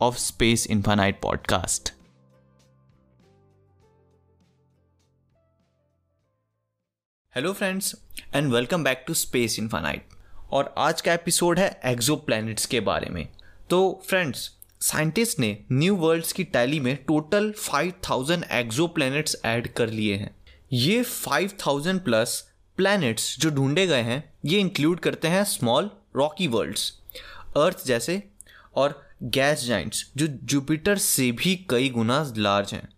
of space infinite podcast hello friends and welcome back to space infinite और आज का episode है exo के बारे में। तो फ्रेंड्स साइंटिस्ट ने न्यू वर्ल्ड्स की टैली में टोटल 5000 एक्जो प्लैनेट्स ऐड कर लिए हैं। ये 5000 प्लस प्लैनेट्स जो ढूंढे गए हैं, ये इंक्लूड करते हैं स्मॉल रॉकी वर्ल्ड्स अर्थ जैसे और गैस जाइंट्स जो जुपिटर से भी कई गुना लार्ज हैं।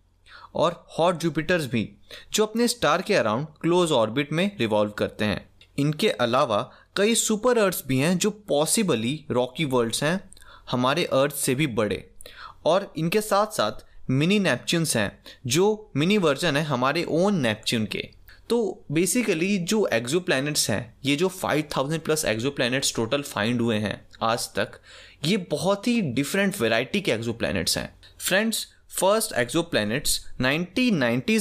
और हॉट जुपिटर्स भी, जो अपने स्टार के अराउंड क्लोज ऑर्बिट में रिवॉल्व करते हैं। इनके अलावा कई सुपर अर्थ भी हैं, जो पॉसिबली रॉकी वर्ल्ड्स हैं, हमारे अर्थ से भी बड़े। और इनके साथ साथ मिनी नेपच्यून्स हैं, जो मिनी वर्जन है हमारे ओन नेपच्यून के। तो बेसिकली जो एक्जो हैं, ये जो 5000 प्लस एक्जो टोटल फाइंड हुए हैं आज तक ये बहुत ही डिफरेंट वेराइटी के एक्जो हैं। फ्रेंड्स फ़र्स्ट एक्जो प्लैनेट्स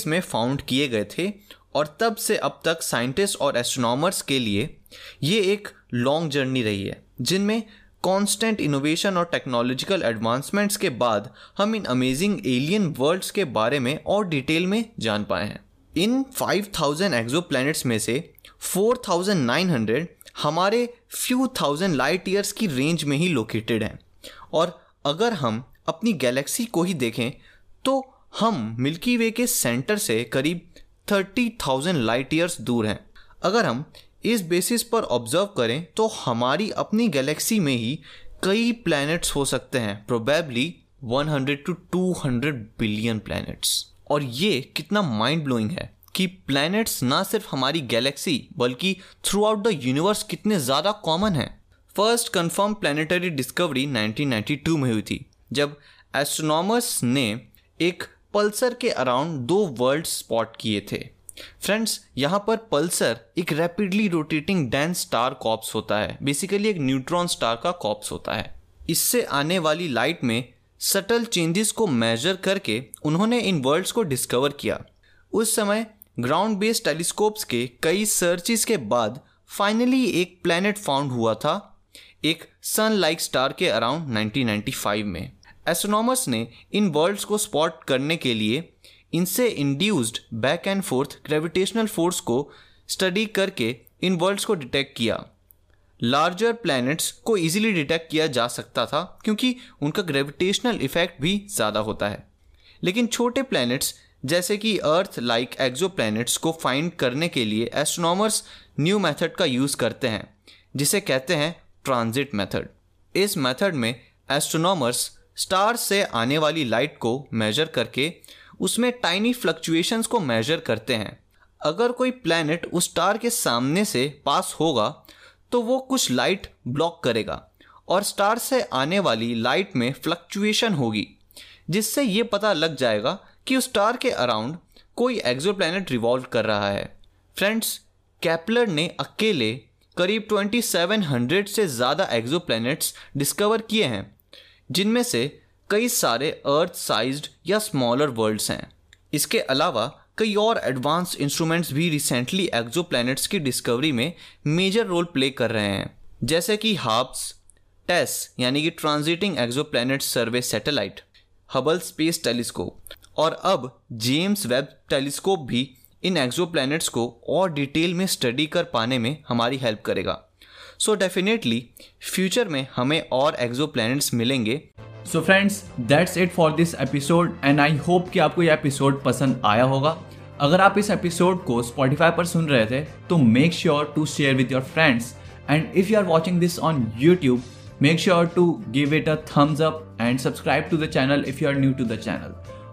में फाउंड किए गए थे और तब से अब तक साइंटिस्ट और एस्ट्रोनॉमर्स के लिए ये एक लॉन्ग जर्नी रही है, जिनमें कांस्टेंट इनोवेशन और टेक्नोलॉजिकल एडवांसमेंट्स के बाद हम इन अमेजिंग एलियन वर्ल्ड्स के बारे में और डिटेल में जान पाए हैं। इन 5000 एक्जो में से 4900 हमारे फ्यू थाउज़ेंड लाइट ईयर्स की रेंज में ही लोकेटेड हैं। और अगर हम अपनी गैलेक्सी को ही देखें तो हम मिल्की वे के सेंटर से करीब थर्टी थाउज़ेंड लाइट ईयर्स दूर हैं। अगर हम इस बेसिस पर ऑब्ज़र्व करें तो हमारी अपनी गैलेक्सी में ही कई प्लैनेट्स हो सकते हैं। प्रोबेबली 100 टू 200 बिलियन प्लैनेट्स और ये कितना माइंड ब्लोइंग है। कि प्लैनेट्स ना सिर्फ़ हमारी गैलेक्सी बल्कि थ्रू आउट द यूनिवर्स कितने ज़्यादा कॉमन हैं। फ़र्स्ट कंफर्म प्लानिटरी डिस्कवरी 1992 में हुई थी, जब एस्ट्रोनॉमर्स ने एक पल्सर के अराउंड दो वर्ल्ड स्पॉट किए थे। फ्रेंड्स यहाँ पर पल्सर एक rapidly rotating dense star corpse होता है। बेसिकली एक न्यूट्रॉन स्टार का कॉप्स होता है। इससे आने वाली लाइट में सटल चेंजेस को मेजर करके उन्होंने इन वर्ल्ड्स को डिस्कवर किया। उस समय ग्राउंड बेस्ड टेलीस्कोप्स के कई सर्चिस के बाद फाइनली एक प्लैनेट फाउंड हुआ था, एक सन लाइक स्टार के अराउंड 1995 में। एस्ट्रोनॉमर्स ने इन वर्ल्ड्स को स्पॉट करने के लिए इनसे induced back and forth gravitational force को स्टडी करके इन वर्ल्ड्स को डिटेक्ट किया। लार्जर प्लैनेट्स को इजीली डिटेक्ट किया जा सकता था, क्योंकि उनका ग्रेविटेशनल इफ़ेक्ट भी ज़्यादा होता है। लेकिन छोटे प्लैनेट्स जैसे कि अर्थ लाइक एक्जो को फाइंड करने के लिए एस्ट्रोनॉमर्स न्यू मेथड का यूज़ करते हैं, जिसे कहते हैं ट्रांजिट मेथड इस मेथड में एस्ट्रोनॉमर्स स्टार से आने वाली लाइट को मेजर करके उसमें टाइनी फ्लक्चुएशंस को मेजर करते हैं। अगर कोई प्लैनेट उस स्टार के सामने से पास होगा तो वो कुछ लाइट ब्लॉक करेगा और स्टार से आने वाली लाइट में फ्लक्चुएशन होगी, जिससे ये पता लग जाएगा कि उस स्टार के अराउंड कोई एक्जो रिवॉल्व कर रहा है। फ्रेंड्स कैपलर ने अकेले करीब 2700 से ज़्यादा एक्जो डिस्कवर किए हैं, जिनमें से कई सारे अर्थ साइज्ड या स्मॉलर वर्ल्ड्स हैं। इसके अलावा कई और एडवांस इंस्ट्रूमेंट्स भी रिसेंटली एक्जो की डिस्कवरी में मेजर रोल प्ले कर रहे हैं। जैसे कि हाब्स टेस यानी कि transiting exo survey satellite Hubble space telescope और अब जेम्स वेब टेलीस्कोप भी इन एक्जो को और डिटेल में स्टडी कर पाने में हमारी हेल्प करेगा। सो डेफिनेटली फ्यूचर में हमें और एक्जो मिलेंगे। So friends that's it for this episode and I hope कि आपको यह एपिसोड पसंद आया होगा। अगर आप इस एपिसोड को स्पॉटिफाई पर सुन रहे थे तो make sure to share with your friends and if you are watching this on YouTube make sure to give it a thumbs up and subscribe to the channel if you are new to the channel